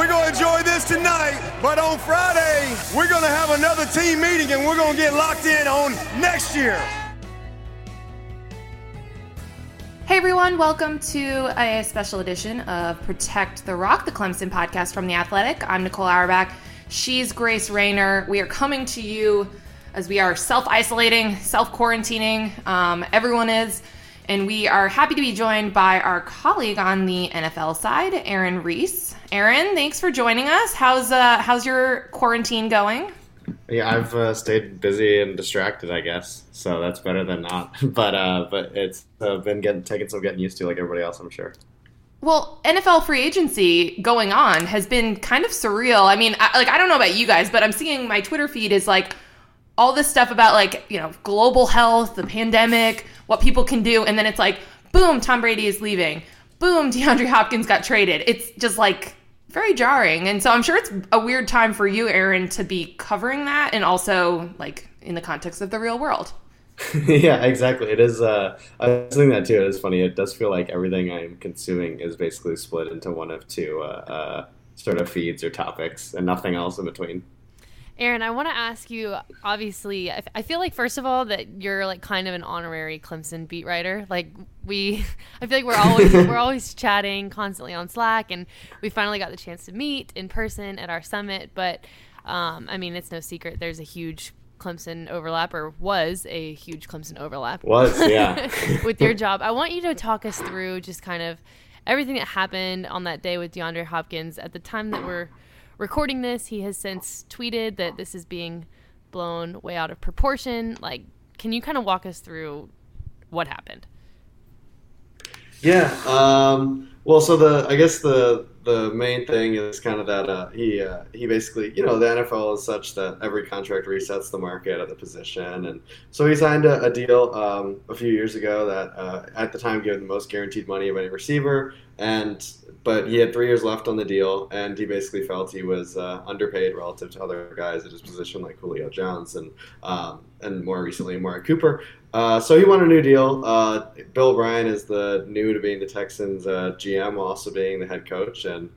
we're going to enjoy this tonight, but on Friday, we're going to have another team meeting and we're going to get locked in on next year. Hey everyone, welcome to a special edition of Protect the Rock, the Clemson podcast from The Athletic. I'm Nicole Auerbach. She's Grace Rayner. We are coming to you as we are self isolating, self quarantining. Um, everyone is. And we are happy to be joined by our colleague on the NFL side, Aaron Reiss. Aaron, thanks for joining us. How's uh, how's your quarantine going? Yeah, I've uh, stayed busy and distracted, I guess. So that's better than not. but uh, but it's uh, been getting taking some getting used to, like everybody else, I'm sure. Well, NFL free agency going on has been kind of surreal. I mean, I, like I don't know about you guys, but I'm seeing my Twitter feed is like all this stuff about like you know global health, the pandemic, what people can do, and then it's like boom, Tom Brady is leaving. Boom, DeAndre Hopkins got traded. It's just like very jarring. And so I'm sure it's a weird time for you, Aaron, to be covering that and also like in the context of the real world. yeah, exactly. It is. Uh, I was thinking that too. It is funny. It does feel like everything I'm consuming is basically split into one of two uh, uh, sort of feeds or topics, and nothing else in between. Aaron, I want to ask you. Obviously, I feel like first of all that you're like kind of an honorary Clemson beat writer. Like we, I feel like we're always we're always chatting constantly on Slack, and we finally got the chance to meet in person at our summit. But um, I mean, it's no secret there's a huge Clemson overlap, or was a huge Clemson overlap. Was yeah. with your job, I want you to talk us through just kind of everything that happened on that day with DeAndre Hopkins at the time that we're recording this, he has since tweeted that this is being blown way out of proportion. Like, can you kind of walk us through what happened? Yeah. Um, well, so the I guess the the main thing is kind of that uh, he uh, he basically you know the NFL is such that every contract resets the market at the position, and so he signed a, a deal um, a few years ago that uh, at the time gave the most guaranteed money of any receiver, and but he had three years left on the deal, and he basically felt he was uh, underpaid relative to other guys at his position like Julio Jones and um, and more recently Amari Cooper. Uh, so he won a new deal. Uh, Bill O'Brien is the new to being the Texans uh, GM, also being the head coach, and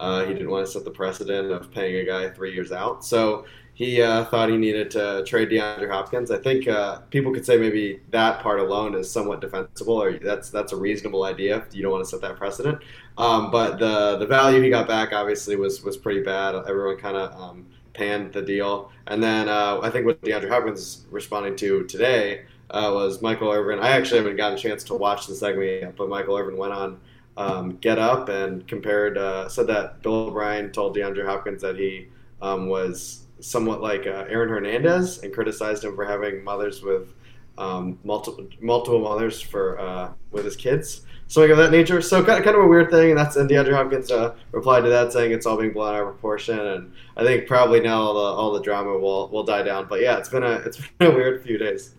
uh, he didn't want to set the precedent of paying a guy three years out. So he uh, thought he needed to trade DeAndre Hopkins. I think uh, people could say maybe that part alone is somewhat defensible, or that's that's a reasonable idea. If you don't want to set that precedent. Um, but the the value he got back obviously was was pretty bad. Everyone kind of um, panned the deal, and then uh, I think what DeAndre Hopkins is responding to today uh, was Michael Irvin. I actually haven't gotten a chance to watch the segment yet, but Michael Irvin went on um, Get Up and compared uh, said that Bill O'Brien told DeAndre Hopkins that he um, was somewhat like uh, Aaron Hernandez and criticized him for having mothers with um, multiple multiple mothers for uh, with his kids something of that nature. So kind of a weird thing, and that's and DeAndre Hopkins uh, replied to that saying it's all being blown out of proportion, and I think probably now all the all the drama will will die down. But yeah, it's been a it's been a weird few days.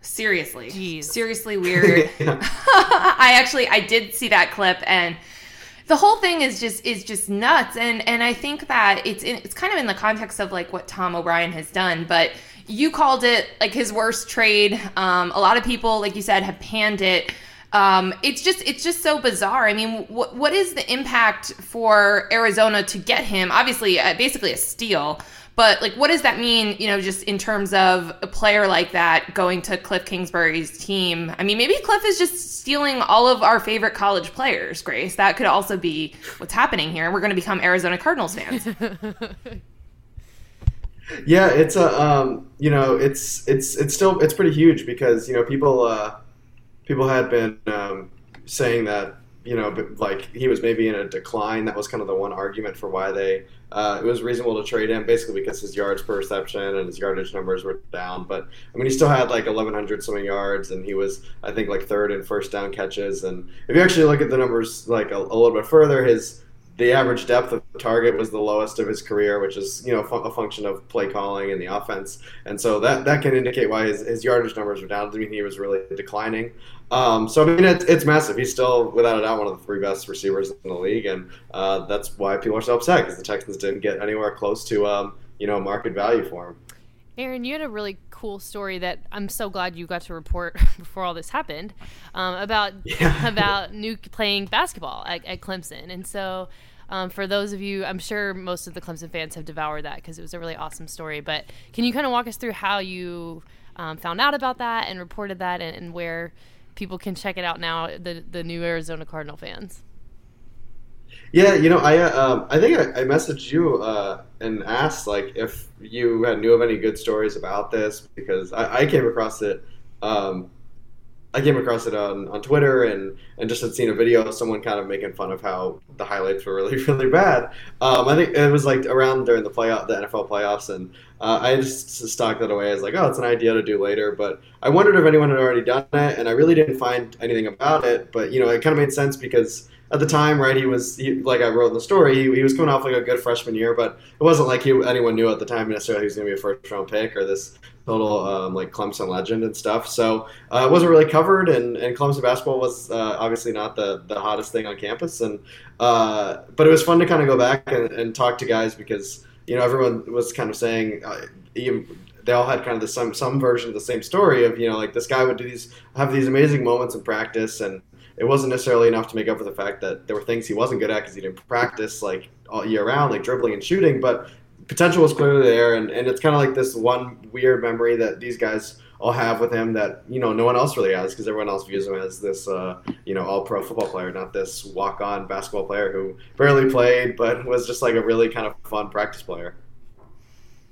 Seriously, Jeez. seriously weird. I actually I did see that clip and the whole thing is just is just nuts and and I think that it's in, it's kind of in the context of like what Tom O'Brien has done but you called it like his worst trade um, a lot of people like you said have panned it um, it's just it's just so bizarre. I mean, what what is the impact for Arizona to get him? Obviously, uh, basically a steal. But like, what does that mean? You know, just in terms of a player like that going to Cliff Kingsbury's team. I mean, maybe Cliff is just stealing all of our favorite college players. Grace, that could also be what's happening here. We're going to become Arizona Cardinals fans. yeah, it's a um, you know, it's it's it's still it's pretty huge because you know people. Uh, people had been um, saying that you know, like he was maybe in a decline. That was kind of the one argument for why they uh, it was reasonable to trade him, basically because his yards per reception and his yardage numbers were down. But I mean, he still had like 1,100 something yards, and he was I think like third in first down catches. And if you actually look at the numbers like a, a little bit further, his the average depth of the target was the lowest of his career, which is you know a function of play calling and the offense, and so that that can indicate why his, his yardage numbers were down. I mean, he was really declining. Um, so I mean, it's, it's massive. He's still without a doubt one of the three best receivers in the league, and uh, that's why people are so upset because the Texans didn't get anywhere close to um, you know market value for him. Aaron, you had a really cool story that I'm so glad you got to report before all this happened um, about yeah. about Nuke playing basketball at, at Clemson, and so Um, for those of you, I'm sure most of the Clemson fans have devoured that because it was a really awesome story. But can you kind of walk us through how you um, found out about that and reported that, and, and where people can check it out now? The the new Arizona Cardinal fans. Yeah, you know, I uh, um, I think I, I messaged you uh, and asked like if you had, knew of any good stories about this because I, I came across it. Um, I came across it on, on Twitter and, and just had seen a video of someone kind of making fun of how the highlights were really really bad. Um, I think it was like around during the playoff the NFL playoffs, and uh, I just stocked that away I was like, oh, it's an idea to do later. But I wondered if anyone had already done it, and I really didn't find anything about it. But you know, it kind of made sense because at the time, right, he was he, like I wrote in the story, he, he was coming off like a good freshman year, but it wasn't like he, anyone knew at the time necessarily he was going to be a first round pick or this total um, like Clemson legend and stuff. So uh, it wasn't really covered, and, and Clemson basketball was uh, obviously not the, the hottest thing on campus. And uh, but it was fun to kind of go back and, and, talk to guys because you know everyone was kind of saying. Uh, they all had kind of the some some version of the same story of you know like this guy would do these have these amazing moments in practice and it wasn't necessarily enough to make up for the fact that there were things he wasn't good at because he didn't practice like all year round, like dribbling and shooting. But potential was clearly there, and, and it's kind of like this one weird memory that these guys all have with him that you know no one else really has because everyone else views him as this uh, you know all pro football player, not this walk on basketball player who barely played but was just like a really kind of fun practice player.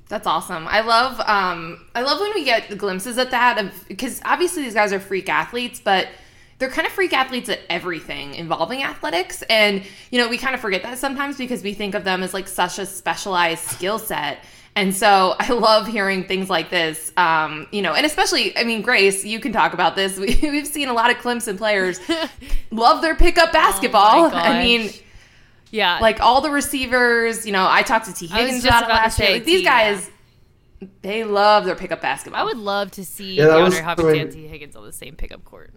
That's awesome. I love um, I love when we get glimpses at that because obviously these guys are freak athletes, but they're kind of freak athletes at everything involving athletics. And, you know, we kind of forget that sometimes because we think of them as like such a specialized skill set. And so I love hearing things like this, um, you know, and especially, I mean, Grace, you can talk about this. We, have seen a lot of Clemson players love their pickup basketball. Oh I mean, yeah, like all the receivers, you know, I talked to Tee Higgins about it last year. Like these guys, yeah. they love their pickup basketball. I would love to see yeah, DeAndre Hopkins and Tee Higgins on the same pickup court.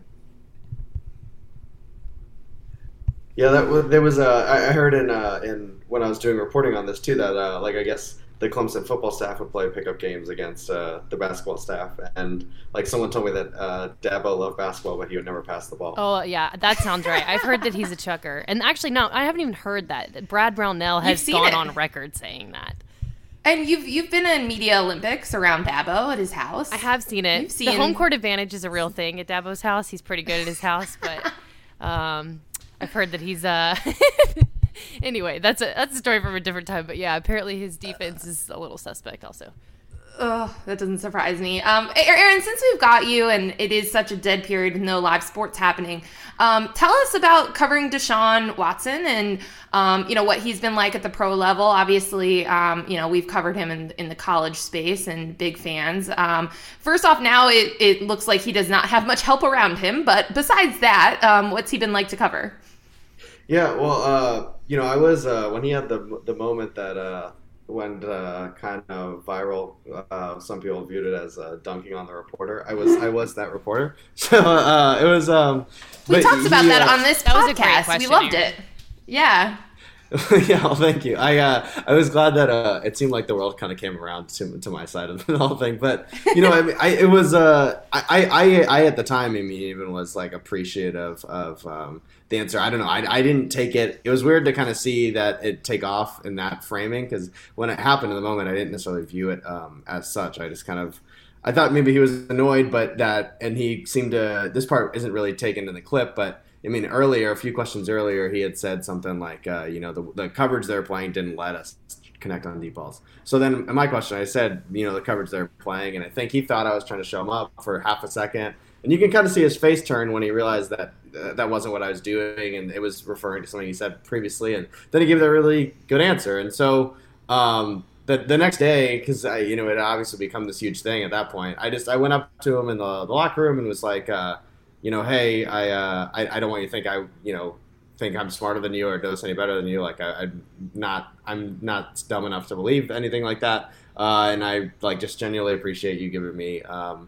Yeah, that was, there was a. I heard in uh, in when I was doing reporting on this too that uh, like I guess the Clemson football staff would play pickup games against uh, the basketball staff, and like someone told me that uh, Dabo loved basketball, but he would never pass the ball. Oh yeah, that sounds right. I've heard that he's a chucker, and actually no, I haven't even heard that. Brad Brownell has gone it. on record saying that. And you've you've been in media Olympics around Dabo at his house. I have seen it. You've seen... The home court advantage is a real thing at Dabo's house. He's pretty good at his house, but. Um, I've heard that he's uh anyway, that's a that's a story from a different time. But yeah, apparently his defense is a little suspect also. Oh, that doesn't surprise me. Um, Aaron, since we've got you and it is such a dead period with no live sports happening, um, tell us about covering Deshaun Watson and um, you know what he's been like at the pro level. Obviously, um, you know we've covered him in, in the college space and big fans. Um, first off, now it, it looks like he does not have much help around him. But besides that, um, what's he been like to cover? Yeah, well, uh, you know, I was uh, when he had the the moment that uh, went uh, kind of viral. Uh, some people viewed it as uh, dunking on the reporter. I was I was that reporter, so uh, it was. Um, we talked about that on this podcast. We loved it. Yeah. yeah, well, thank you. I uh, I was glad that uh, it seemed like the world kind of came around to, to my side of the whole thing. But you know, I mean, I, it was uh, I, I I at the time, I mean, even was like appreciative of um, the answer. I don't know. I, I didn't take it. It was weird to kind of see that it take off in that framing because when it happened in the moment, I didn't necessarily view it um, as such. I just kind of I thought maybe he was annoyed, but that and he seemed to. This part isn't really taken in the clip, but I mean, earlier, a few questions earlier, he had said something like, uh, you know, the, the coverage they're playing didn't let us connect on deep balls. So then, my question, I said, you know, the coverage they're playing, and I think he thought I was trying to show him up for half a second. And you can kind of see his face turn when he realized that uh, that wasn't what I was doing, and it was referring to something he said previously. And then he gave a really good answer. And so um, the, the next day, because I you know it obviously become this huge thing at that point, I just I went up to him in the, the locker room and was like. Uh, you know, hey, I, uh, I, I don't want you to think I, you know, think I'm smarter than you or do this any better than you. Like I, am not, I'm not dumb enough to believe anything like that. Uh, and I like just genuinely appreciate you giving me um,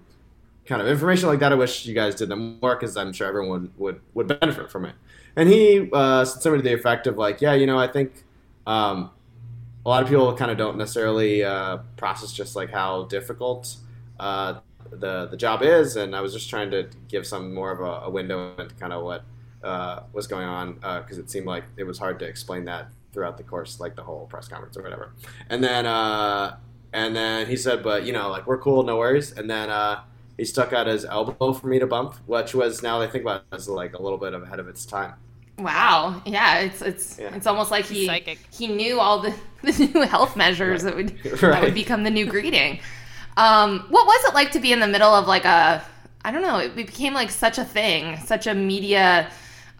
kind of information like that. I wish you guys did them more because I'm sure everyone would, would, benefit from it. And he uh, said something to the effect of like, yeah, you know, I think um, a lot of people kind of don't necessarily uh, process just like how difficult uh, the the job is, and I was just trying to give some more of a, a window into kind of what uh, was going on because uh, it seemed like it was hard to explain that throughout the course, like the whole press conference or whatever. And then uh, and then he said, but you know, like we're cool, no worries. And then uh, he stuck out his elbow for me to bump, which was now I think about it, as like a little bit ahead of its time. Wow. Yeah, it's it's Yeah. it's almost like he Psychic. he knew all the, the new health measures that would that would become the new greeting. Um, what was it like to be in the middle of like a I don't know, it became like such a thing, such a media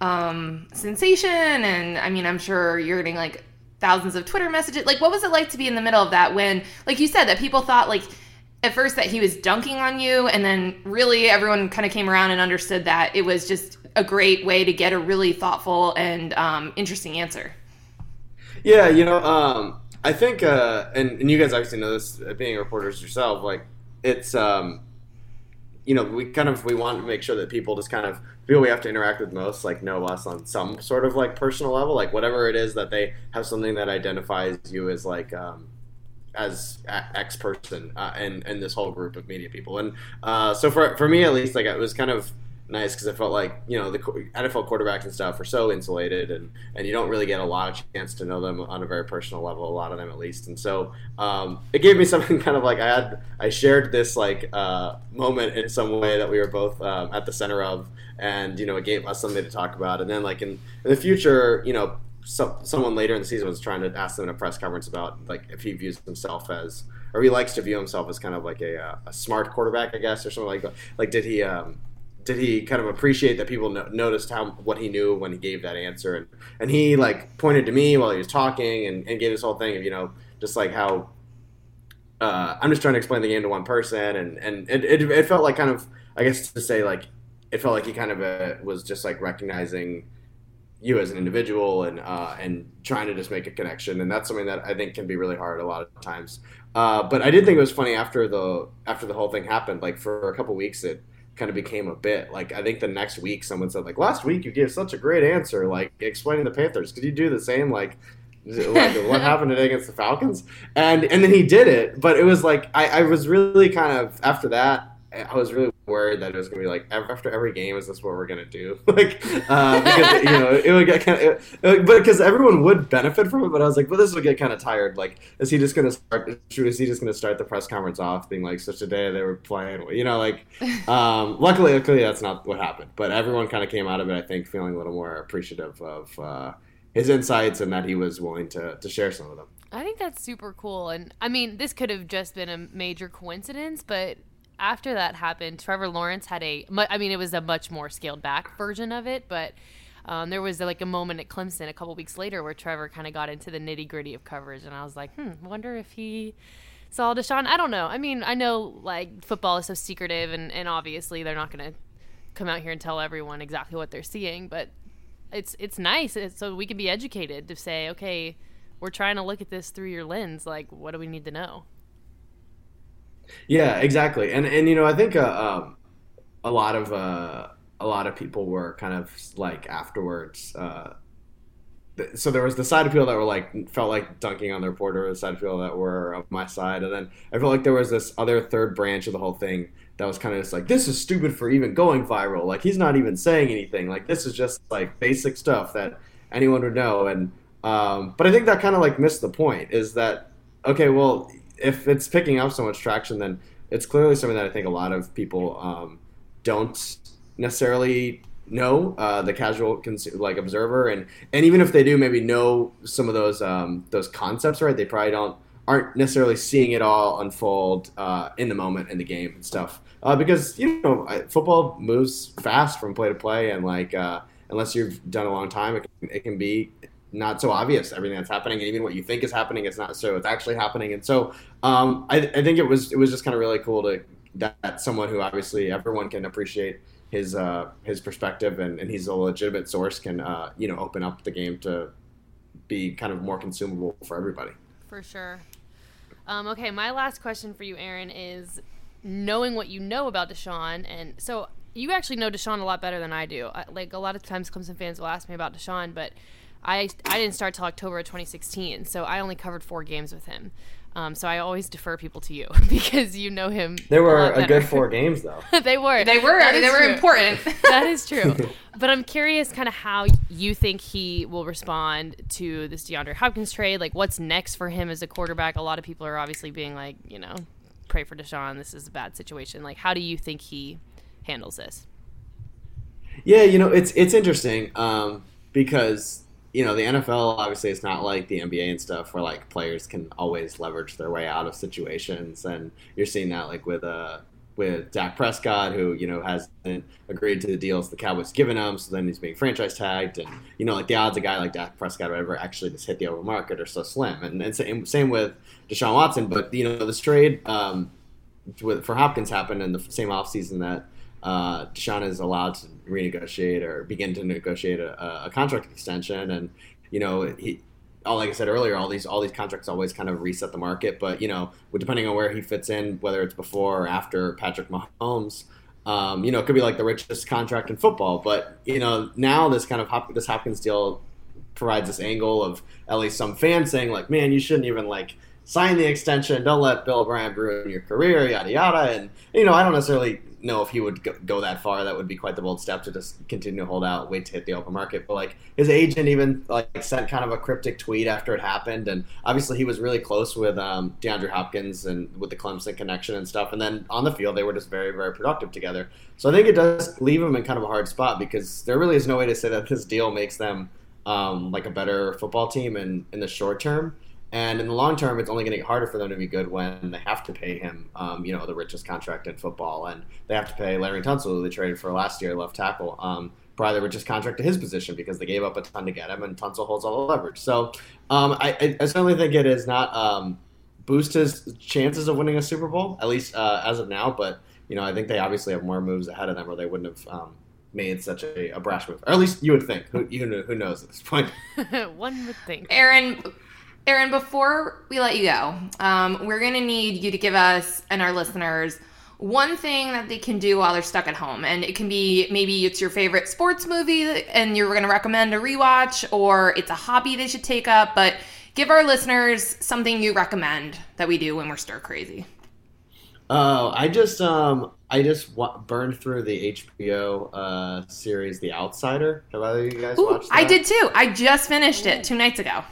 um sensation and I mean I'm sure you're getting like thousands of Twitter messages. Like what was it like to be in the middle of that when like you said that people thought like at first that he was dunking on you and then really everyone kind of came around and understood that it was just a great way to get a really thoughtful and um, interesting answer Yeah, you know, um, I think, uh, and, and you guys obviously know this, uh, being reporters yourself. Like, it's, um, you know, we kind of we want to make sure that people just kind of people we have to interact with most, like, know us on some sort of like personal level, like whatever it is that they have something that identifies you as like. Um, as X person uh, and and this whole group of media people, and uh, so for for me at least, like it was kind of nice because I felt like you know the NFL quarterbacks and stuff are so insulated and and you don't really get a lot of chance to know them on a very personal level a lot of them at least. And so um, it gave me something kind of like I had I shared this like uh, moment in some way that we were both um, at the center of and you know it gave us something to talk about. And then like in, in the future you know so, someone later in the season was trying to ask them in a press conference about like if he views himself as or he likes to view himself as kind of like a, uh, a smart quarterback I guess or something like that. Like did he um, did he kind of appreciate that people no- noticed how what he knew when he gave that answer and and he like pointed to me while he was talking and, and gave this whole thing of you know just like how uh, I'm just trying to explain the game to one person and and it, it, it felt like kind of I guess to say like it felt like he kind of uh, was just like recognizing you as an individual and uh, and trying to just make a connection and that's something that I think can be really hard a lot of times. Uh, but I did think it was funny after the after the whole thing happened. Like for a couple weeks, it kind of became a bit like I think the next week someone said like last week you gave such a great answer like explaining the Panthers. Could you do the same like? like what happened today against the Falcons, and and then he did it, but it was like I, I was really kind of after that I was really worried that it was gonna be like after every game is this what we're gonna do like uh, because you know it would get kind of it, but because everyone would benefit from it but I was like well this will get kind of tired like is he just gonna start is he just gonna start the press conference off being like such a day they were playing you know like um, luckily luckily that's not what happened but everyone kind of came out of it I think feeling a little more appreciative of uh, his insights and that he was willing to to share some of them. I think that's super cool. And I mean, this could have just been a major coincidence, but after that happened, Trevor Lawrence had a, I mean, it was a much more scaled back version of it, but um, there was like a moment at Clemson a couple weeks later where Trevor kind of got into the nitty gritty of coverage. And I was like, hmm, wonder if he saw Deshaun. I don't know. I mean, I know like football is so secretive, and, and obviously they're not going to come out here and tell everyone exactly what they're seeing, but it's it's nice it's, so we can be educated to say, okay, we're trying to look at this through your lens. Like, what do we need to know? Yeah, exactly. And and you know, I think uh, um, a lot of uh, a lot of people were kind of like afterwards. Uh, th- so there was the side of people that were like felt like dunking on the reporter, the side of people that were of my side, and then I felt like there was this other third branch of the whole thing that was kind of just like this is stupid for even going viral. Like he's not even saying anything. Like this is just like basic stuff that anyone would know. And um, but I think that kind of like missed the point. Is that okay? Well, if it's picking up so much traction, then it's clearly something that I think a lot of people um, don't necessarily know uh, the casual cons- like observer, and and even if they do, maybe know some of those um, those concepts, right? They probably don't aren't necessarily seeing it all unfold uh, in the moment in the game and stuff. Uh, because you know football moves fast from play to play, and like uh, unless you've done a long time, it can, it can be not so obvious everything that's happening, and even what you think is happening is not so it's actually happening. And so um, I, I think it was it was just kind of really cool to that, that someone who obviously everyone can appreciate his uh, his perspective and, and he's a legitimate source can uh, you know open up the game to be kind of more consumable for everybody. For sure. Um, okay, my last question for you, Aaron, is knowing what you know about Deshaun, and so you actually know Deshaun a lot better than I do. I, like a lot of times, Clemson fans will ask me about Deshaun, but I I didn't start till October of 2016, so I only covered four games with him. Um, so I always defer people to you because you know him. There were a, a good four games though. they were. They were. They were important. that is true. But I'm curious, kind of how you think he will respond to this DeAndre Hopkins trade. Like, what's next for him as a quarterback? A lot of people are obviously being like, you know, pray for Deshaun. This is a bad situation. Like, how do you think he handles this? Yeah, you know, it's it's interesting um, because you know the NFL obviously it's not like the NBA and stuff where like players can always leverage their way out of situations, and you're seeing that like with uh with Dak Prescott, who you know hasn't agreed to the deals the Cowboys given him, so then he's being franchise tagged, and you know like the odds a guy like Dak Prescott or whatever actually just hit the over market are so slim, and, and same, same with Deshaun Watson, but you know this trade um, with, for Hopkins happened in the same offseason that uh, Deshaun is allowed to renegotiate or begin to negotiate a, a contract extension, and you know he. All like I said earlier, all these all these contracts always kind of reset the market, but you know, depending on where he fits in, whether it's before or after Patrick Mahomes, um, you know, it could be like the richest contract in football. But you know, now this kind of Hop- this Hopkins deal provides this angle of at least some fans saying like, man, you shouldn't even like sign the extension. Don't let Bill O'Brien ruin your career, yada yada. And you know, I don't necessarily know if he would go, go, that far. That would be quite the bold step to just continue to hold out, wait to hit the open market. But like his agent even like sent kind of a cryptic tweet after it happened, and obviously he was really close with um, DeAndre Hopkins and with the Clemson connection and stuff. And then on the field, they were just very very productive together. So I think it does leave him in kind of a hard spot because there really is no way to say that this deal makes them um, like a better football team in in the short term. And in the long term, it's only going to get harder for them to be good when they have to pay him, um, you know, the richest contract in football, and they have to pay Laremy Tunsil, who they traded for last year, left tackle, um, probably the richest contract to his position because they gave up a ton to get him, and Tunsil holds all the leverage. So um, I, I, certainly think it is not um, boost his chances of winning a Super Bowl, at least uh, as of now. But you know, I think they obviously have more moves ahead of them, or they wouldn't have um, made such a, a, brash move. Or at least you would think. Who, you, who knows at this point? One would think. Aaron, Aaron, before we let you go, um, we're going to need you to give us and our listeners one thing that they can do while they're stuck at home. And it can be maybe it's your favorite sports movie and you're going to recommend a rewatch, or it's a hobby they should take up. But give our listeners something you recommend that we do when we're stir crazy. Oh, I just um I just w- burned through the HBO uh, series The Outsider. Have either of you guys Ooh, watched that? I did too. I just finished it two nights ago.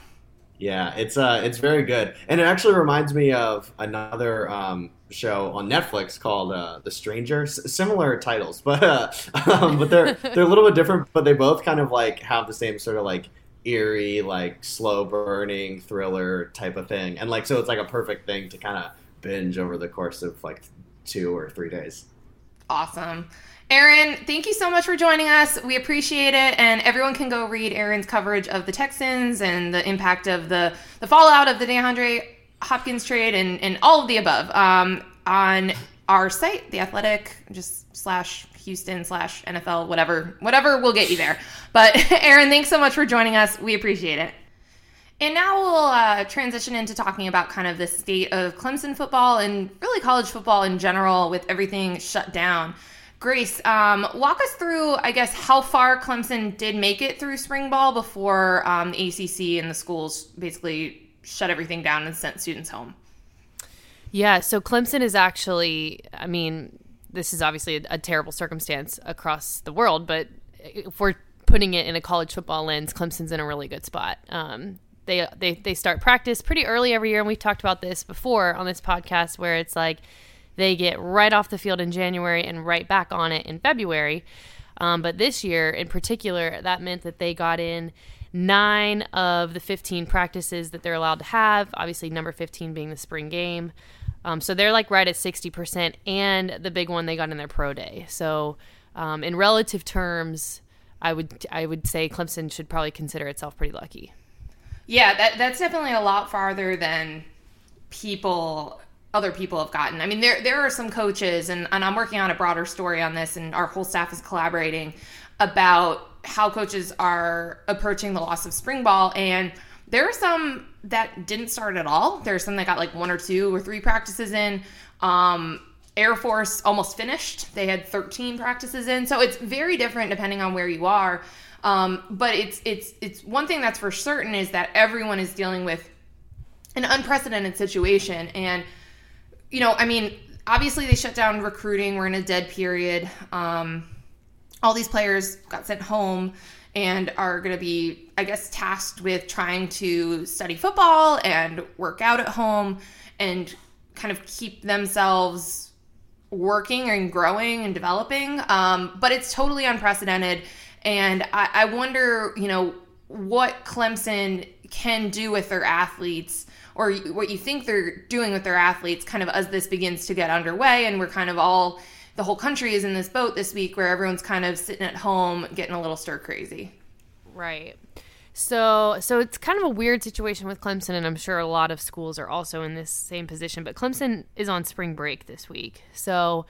Yeah, it's uh, it's very good, and it actually reminds me of another um, show on Netflix called uh, The Stranger. S- similar titles, but uh, um, but they're they're a little bit different. But they both kind of like have the same sort of like eerie, like slow burning thriller type of thing, and like so it's like a perfect thing to kind of binge over the course of like two or three days. Awesome. Aaron, thank you so much for joining us. We appreciate it. And everyone can go read Aaron's coverage of the Texans and the impact of the, the fallout of the DeAndre Hopkins trade and, and all of the above um, on our site, The Athletic, just slash Houston slash NFL, whatever, whatever will get you there. But Aaron, thanks so much for joining us. We appreciate it. And now we'll uh, transition into talking about kind of the state of Clemson football and really college football in general with everything shut down. Grace, um, walk us through, I guess, how far Clemson did make it through spring ball before um, the ACC and the schools basically shut everything down and sent students home. Yeah, so Clemson is actually, I mean, this is obviously a, a terrible circumstance across the world, but if we're putting it in a college football lens, Clemson's in a really good spot. Um, they, they they start practice pretty early every year, and we've talked about this before on this podcast, where it's like they get right off the field in January and right back on it in February. Um, but this year, in particular, that meant that they got in nine of the 15 practices that they're allowed to have. Obviously, number 15 being the spring game. Um, so they're like right at 60%, and the big one they got in their pro day. So, um, in relative terms, I would I would say Clemson should probably consider itself pretty lucky. Yeah, that that's definitely a lot farther than people other people have gotten. I mean, there there are some coaches, and, and I'm working on a broader story on this, and our whole staff is collaborating about how coaches are approaching the loss of spring ball. And there are some that didn't start at all. There are some that got like one or two or three practices in. Um, Air Force almost finished. They had 13 practices in. So it's very different depending on where you are. Um, but it's it's it's one thing that's for certain is that everyone is dealing with an unprecedented situation. And, you know, I mean, obviously they shut down recruiting. We're in a dead period. Um, all these players got sent home and are going to be, I guess, tasked with trying to study football and work out at home and kind of keep themselves working and growing and developing. Um, but it's totally unprecedented. And I, I wonder, you know, what Clemson can do with their athletes or what you think they're doing with their athletes kind of as this begins to get underway and we're kind of all the whole country is in this boat this week where everyone's kind of sitting at home getting a little stir crazy. Right. So so it's kind of a weird situation with Clemson and I'm sure a lot of schools are also in this same position, but Clemson is on spring break this week. So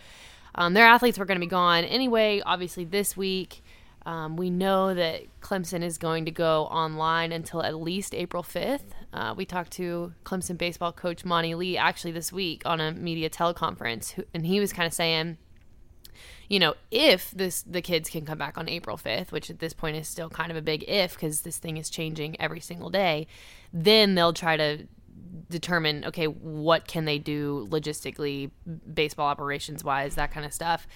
um, their athletes were going to be gone anyway, obviously this week. Um, we know that Clemson is going to go online until at least April 5th. Uh, we talked to Clemson baseball coach Monte Lee actually this week on a media teleconference, and he was kind of saying, you know, if this the kids can come back on April 5th, which at this point is still kind of a big if because this thing is changing every single day, then they'll try to determine okay what can they do logistically baseball operations wise that kind of stuff.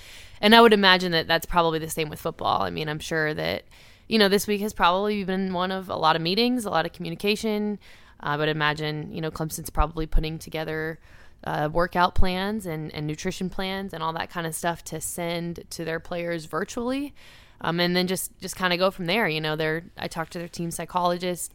And i would imagine that that's probably the same with football. I mean i'm sure that you know this week has probably been one of a lot of meetings a lot of communication. I would imagine you know clemson's probably putting together uh, workout plans and, and nutrition plans and all that kind of stuff to send to their players virtually. Um, and then just just kind of go from there. You know they're i talked to their team psychologist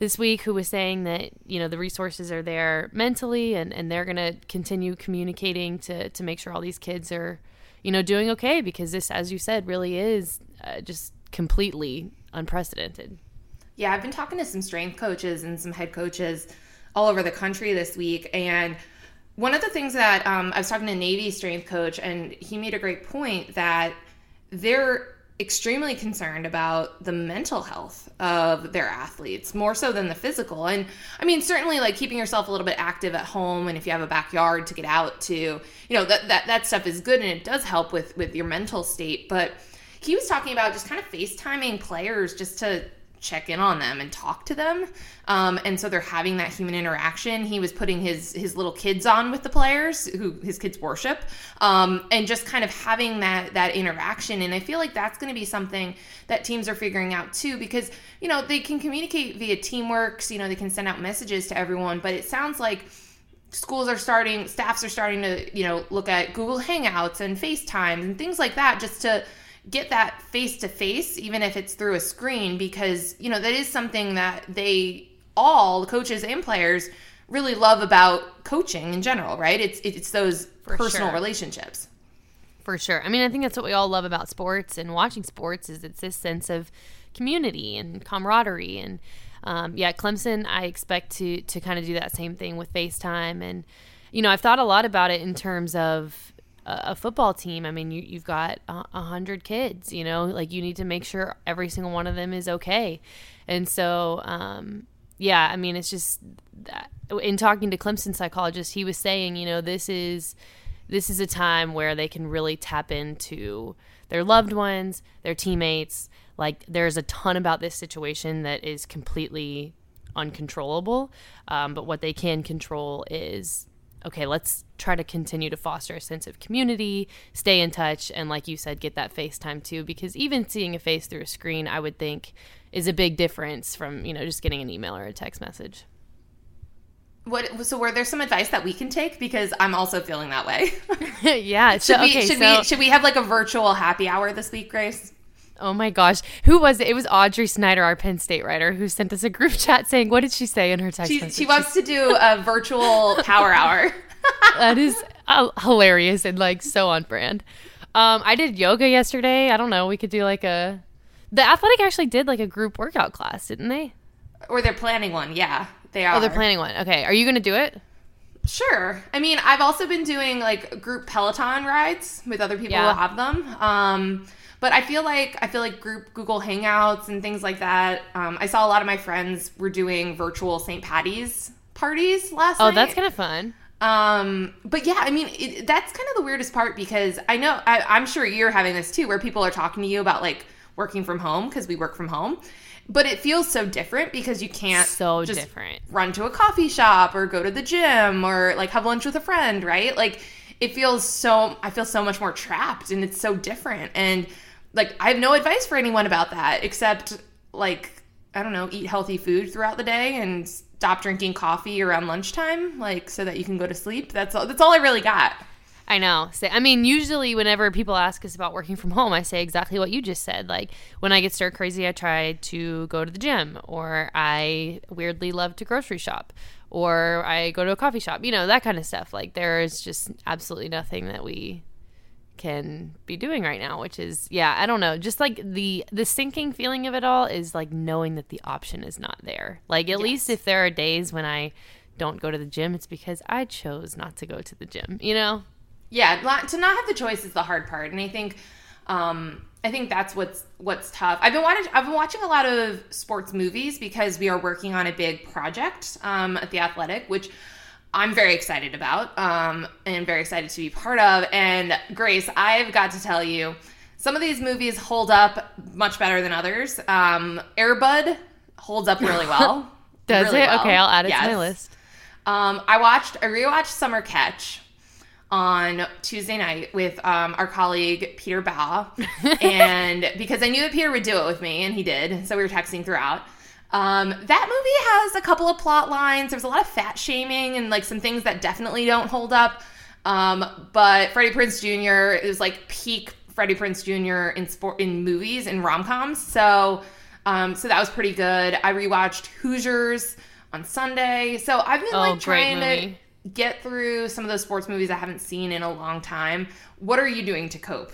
this week who was saying that you know the resources are there mentally and, and they're going to continue communicating to to make sure all these kids are you know doing okay because this as you said really is uh, just completely unprecedented. Yeah i've been talking to some strength coaches and some head coaches all over the country this week and one of the things that um, i was talking to navy strength coach and he made a great point that they're extremely concerned about the mental health of their athletes more so than the physical. And i mean certainly like keeping yourself a little bit active at home and if you have a backyard to get out to you know that that, that stuff is good and it does help with with your mental state. But he was talking about just kind of facetiming players just to check in on them and talk to them. Um, and so they're having that human interaction. He was putting his his little kids on with the players who his kids worship, um, and just kind of having that that interaction. And I feel like that's going to be something that teams are figuring out too, because you know they can communicate via teamworks. You know they can send out messages to everyone, but it sounds like schools are starting staffs are starting to you know look at google hangouts and facetime and things like that just to get that face to face, even if it's through a screen, because, you know, that is something that they all, coaches and players, really love about coaching in general, right? It's it's those For personal sure. relationships. For sure. I mean, I think that's what we all love about sports and watching sports is it's this sense of community and camaraderie and um, yeah, Clemson. I expect to to kind of do that same thing with FaceTime, and you know, I've thought a lot about it in terms of a football team, I mean, you, you've got a hundred kids, you know, like you need to make sure every single one of them is okay. And so, um, yeah, I mean, it's just that, in talking to Clemson psychologist, he was saying, you know, this is, this is a time where they can really tap into their loved ones, their teammates. Like there's a ton about this situation that is completely uncontrollable. Um, but what they can control is okay, let's try to continue to foster a sense of community, stay in touch, and like you said, get that FaceTime too. Because even seeing a face through a screen, I would think, is a big difference from you know just getting an email or a text message. What so were there some advice that we can take because I'm also feeling that way. yeah. should so, we okay, should so, we should we have like a virtual happy hour this week, Grace? Oh my gosh. Who was it? It was Audrey Snyder, our Penn State writer, who sent us a group chat saying, What did she say in her text she, message? She wants to do a virtual power hour. that is uh, hilarious and like so on brand. Um, I did yoga yesterday. I don't know. We could do like a. The athletic actually did like a group workout class, didn't they? Or they're planning one. Yeah, they are. Oh, they're planning one. Okay. Are you going to do it? Sure. I mean, I've also been doing like group Peloton rides with other people yeah. who have them. Um, but I feel like I feel like group Google Hangouts and things like that. Um, I saw a lot of my friends were doing virtual St. Patty's parties last oh, night. Oh, that's kind of fun. Um, but yeah, I mean, it, that's kind of the weirdest part because I know I, I'm sure you're having this too, where people are talking to you about like working from home because we work from home. But it feels so different because you can't So just different. run to a coffee shop or go to the gym or like have lunch with a friend, right? Like it feels so I feel so much more trapped and it's so different. And like I have no advice for anyone about that except like I don't know, eat healthy food throughout the day and stop drinking coffee around lunchtime like so that you can go to sleep. That's all that's all I really got. I know. Say, I mean, usually whenever people ask us about working from home, I say exactly what you just said. Like when I get stir crazy, I try to go to the gym, or I weirdly love to grocery shop, or I go to a coffee shop. You know that kind of stuff. Like there is just absolutely nothing that we can be doing right now which is yeah i don't know. Just like the the sinking feeling of it all is like knowing that the option is not there. Like at least if there are days when i don't go to the gym it's because i chose not to go to the gym you know? Yeah not, to not have the choice is the hard part and i think um i think that's what's what's tough. I've been watching i've been watching a lot of sports movies because we are working on a big project um at the athletic which i'm very excited about um and very excited to be part of. And grace i've got to tell you some of these movies hold up much better than others. Um Air Bud holds up really well. Does really it? well. okay i'll add it to my list. Um, I watched, I rewatched Summer Catch on Tuesday night with um, our colleague Peter Baugh, and because I knew that Peter would do it with me, and he did, so we were texting throughout. Um, that movie has a couple of plot lines. There's a lot of fat shaming and like some things that definitely don't hold up. Um, but Freddie Prinze Jr. is like peak Freddie Prinze Jr. in sport in movies and rom coms. So, um, so that was pretty good. I rewatched Hoosiers on Sunday. So I've been Oh, like trying movie. to get through some of those sports movies I haven't seen in a long time. What are you doing to cope?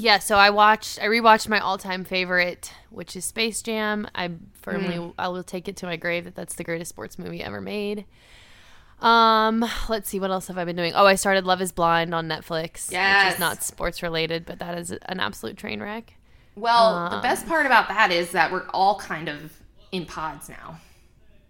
Yeah, so I watched, I rewatched my all-time favorite, which is Space Jam. I firmly, Mm. I will take it to my grave that that's the greatest sports movie ever made. Um, let's see, what else have I been doing? Oh, I started Love Is Blind on Netflix, which Yes. is not sports related, but that is an absolute train wreck. Well, the best part about that is that we're all kind of in pods now.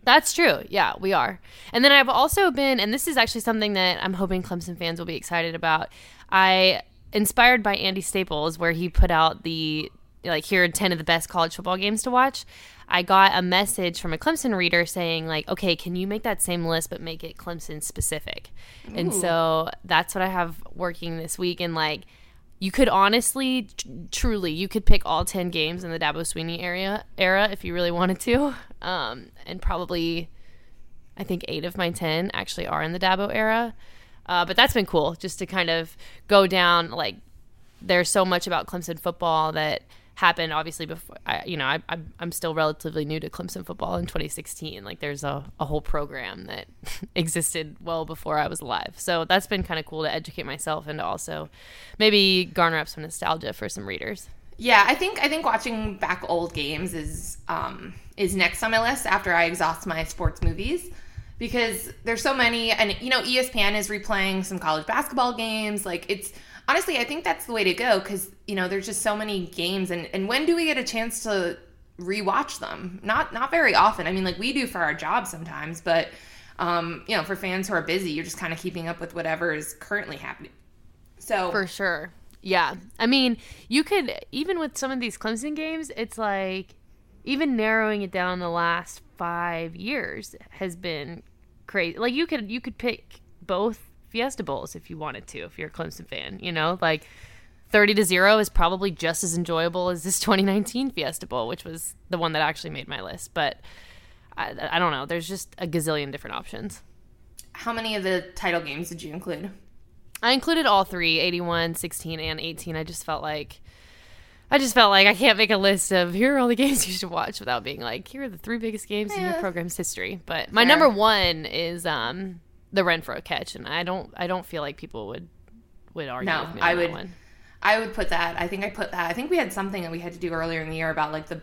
That's true. Yeah, we are. And then I've also been, and this is actually something that I'm hoping Clemson fans will be excited about. I, inspired by Andy Staples, where he put out the, like, here are 10 of the best college football games to watch. I got a message from a Clemson reader saying, like, okay, can you make that same list, but make it Clemson specific? And so that's what I have working this week. And, like, you could honestly, tr- truly, you could pick all ten games in the Dabo Swinney area era if you really wanted to, um, and probably, I think eight of my ten actually are in the Dabo era. Uh, but that's been cool, just to kind of go down. Like, there's so much about Clemson football that happened obviously before I, you know I, I'm, I'm still relatively new to clemson football in 2016 like there's a, a whole program that existed well before i was alive. So that's been kind of cool to educate myself and to also maybe garner up some nostalgia for some readers. Yeah, I think I think watching back old games is um, is next on my list after I exhaust my sports movies because there's so many and you know ESPN is replaying some college basketball games like it's honestly I think that's the way to go cuz you know there's just so many games and and when do we get a chance to rewatch them not not very often I mean like we do for our job sometimes but um, you know for fans who are busy you're just kind of keeping up with whatever is currently happening so For sure. Yeah. I mean, you could even with some of these Clemson games, it's like even narrowing it down the last 5 years has been crazy. Like you could you could pick both Fiesta Bowls if you wanted to if you're a Clemson fan, you know? Like 30 to 0 is probably just as enjoyable as this 2019 Fiesta Bowl, which was the one that actually made my list, but I, I don't know. There's just a gazillion different options. how many of the title games did you include I included all three 81, 16, and 18. I just felt like. I just felt like I can't make a list of here are all the games you should watch without being like here are the three biggest games in your program's history. But my Fair. number one is um the Renfrow catch, and I don't I don't feel like people would would argue No, with me on I would- one. I would put that. I think I put that. I think we had something that we had to do earlier in the year about like the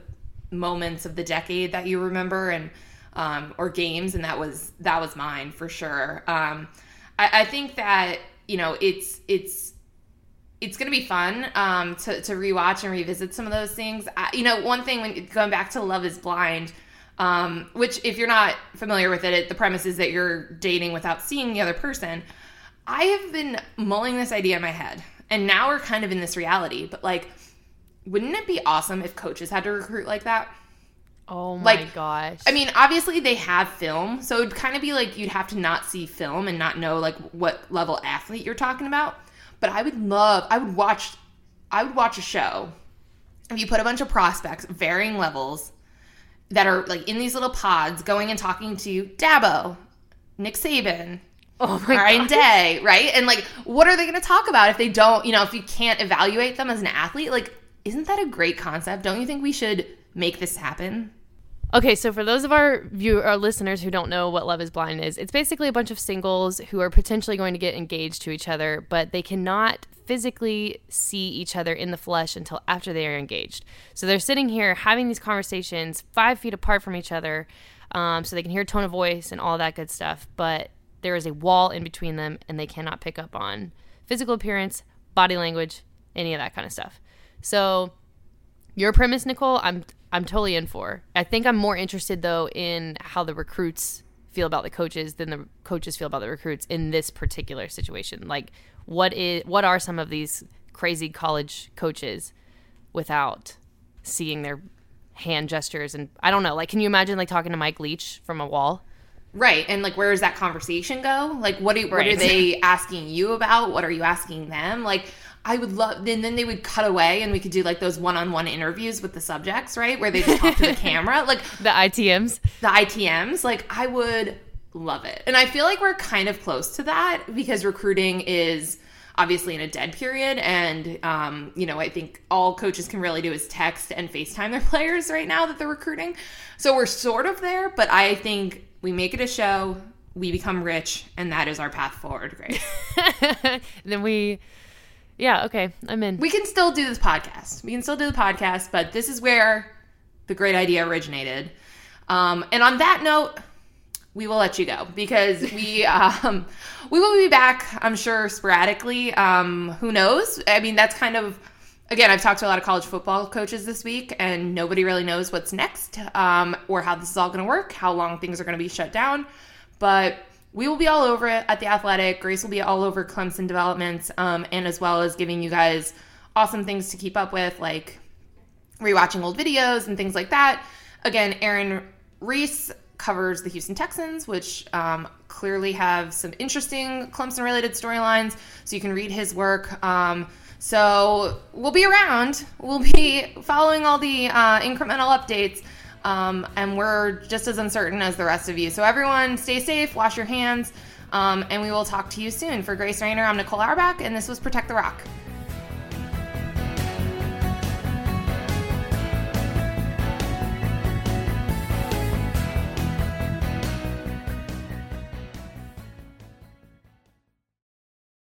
moments of the decade that you remember and um, or games, and that was that was mine for sure. Um, I, I think that you know it's it's it's gonna be fun um, to to rewatch and revisit some of those things. I, you know, one thing when going back to Love Is Blind. Um, which, if you're not familiar with it, it, the premise is that you're dating without seeing the other person. I have been mulling this idea in my head, and now we're kind of in this reality. But like, wouldn't it be awesome if coaches had to recruit like that? Oh my Like, gosh. I mean, obviously they have film, so it'd kind of be like you'd have to not see film and not know like what level athlete you're talking about. But I would love, I would watch, I would watch a show if you put a bunch of prospects, varying levels, that are like in these little pods, going and talking to Dabo, Nick Saban, oh my Ryan. Day, right? And like, what are they going to talk about if they don't, you know, if you can't evaluate them as an athlete? Like, isn't that a great concept? Don't you think we should make this happen? Okay, so for those of our view our listeners who don't know what Love is Blind is, it's basically a bunch of singles who are potentially going to get engaged to each other, but they cannot physically see each other in the flesh until after they are engaged. So they're sitting here having these conversations five feet apart from each other, um, so they can hear tone of voice and all that good stuff. But there is a wall in between them, and they cannot pick up on physical appearance, body language, any of that kind of stuff. So your premise, Nicole, I'm I'm totally in for. I think I'm more interested though in how the recruits feel about the coaches than the coaches feel about the recruits in this particular situation. Like what is what are some of these crazy college coaches without seeing their hand gestures and I don't know, like can you imagine like talking to Mike Leach from a wall? Right. And like, where does that conversation go? Like, what, do, what are they asking you about? What are you asking them? Like, I would love, and then they would cut away and we could do like those one on one interviews with the subjects, right? Where they just talk to the camera. Like, The ITMs. the ITMs, like, I would love it. And I feel like we're kind of close to that because recruiting is obviously in a dead period. And, um, you know, I think all coaches can really do is text and FaceTime their players right now that they're recruiting. So we're sort of there, but I think we make it a show, we become rich, and that is our path forward, Grace. then we Yeah, okay. I'm in. we can still do this podcast. We can still do the podcast, but this is where the great idea originated. Um, and on that note, we will let you go because we um, we will be back. I'm sure sporadically. Um, who knows? I mean, that's kind of again. I've talked to a lot of college football coaches this week, and nobody really knows what's next um, or how this is all going to work, how long things are going to be shut down. But we will be all over it at the Athletic. Grace will be all over Clemson developments, um, and as well as giving you guys awesome things to keep up with, like rewatching old videos and things like that. Again, Aaron Reiss covers the Houston Texans, which um, clearly have some interesting Clemson related storylines. So you can read his work. Um, so we'll be around. We'll be following all the uh, incremental updates. Um, and we're just as uncertain as the rest of you. So everyone, stay safe, wash your hands, um, and we will talk to you soon. For Grace Raynor, I'm Nicole Auerbach, and this was Protect the Rock.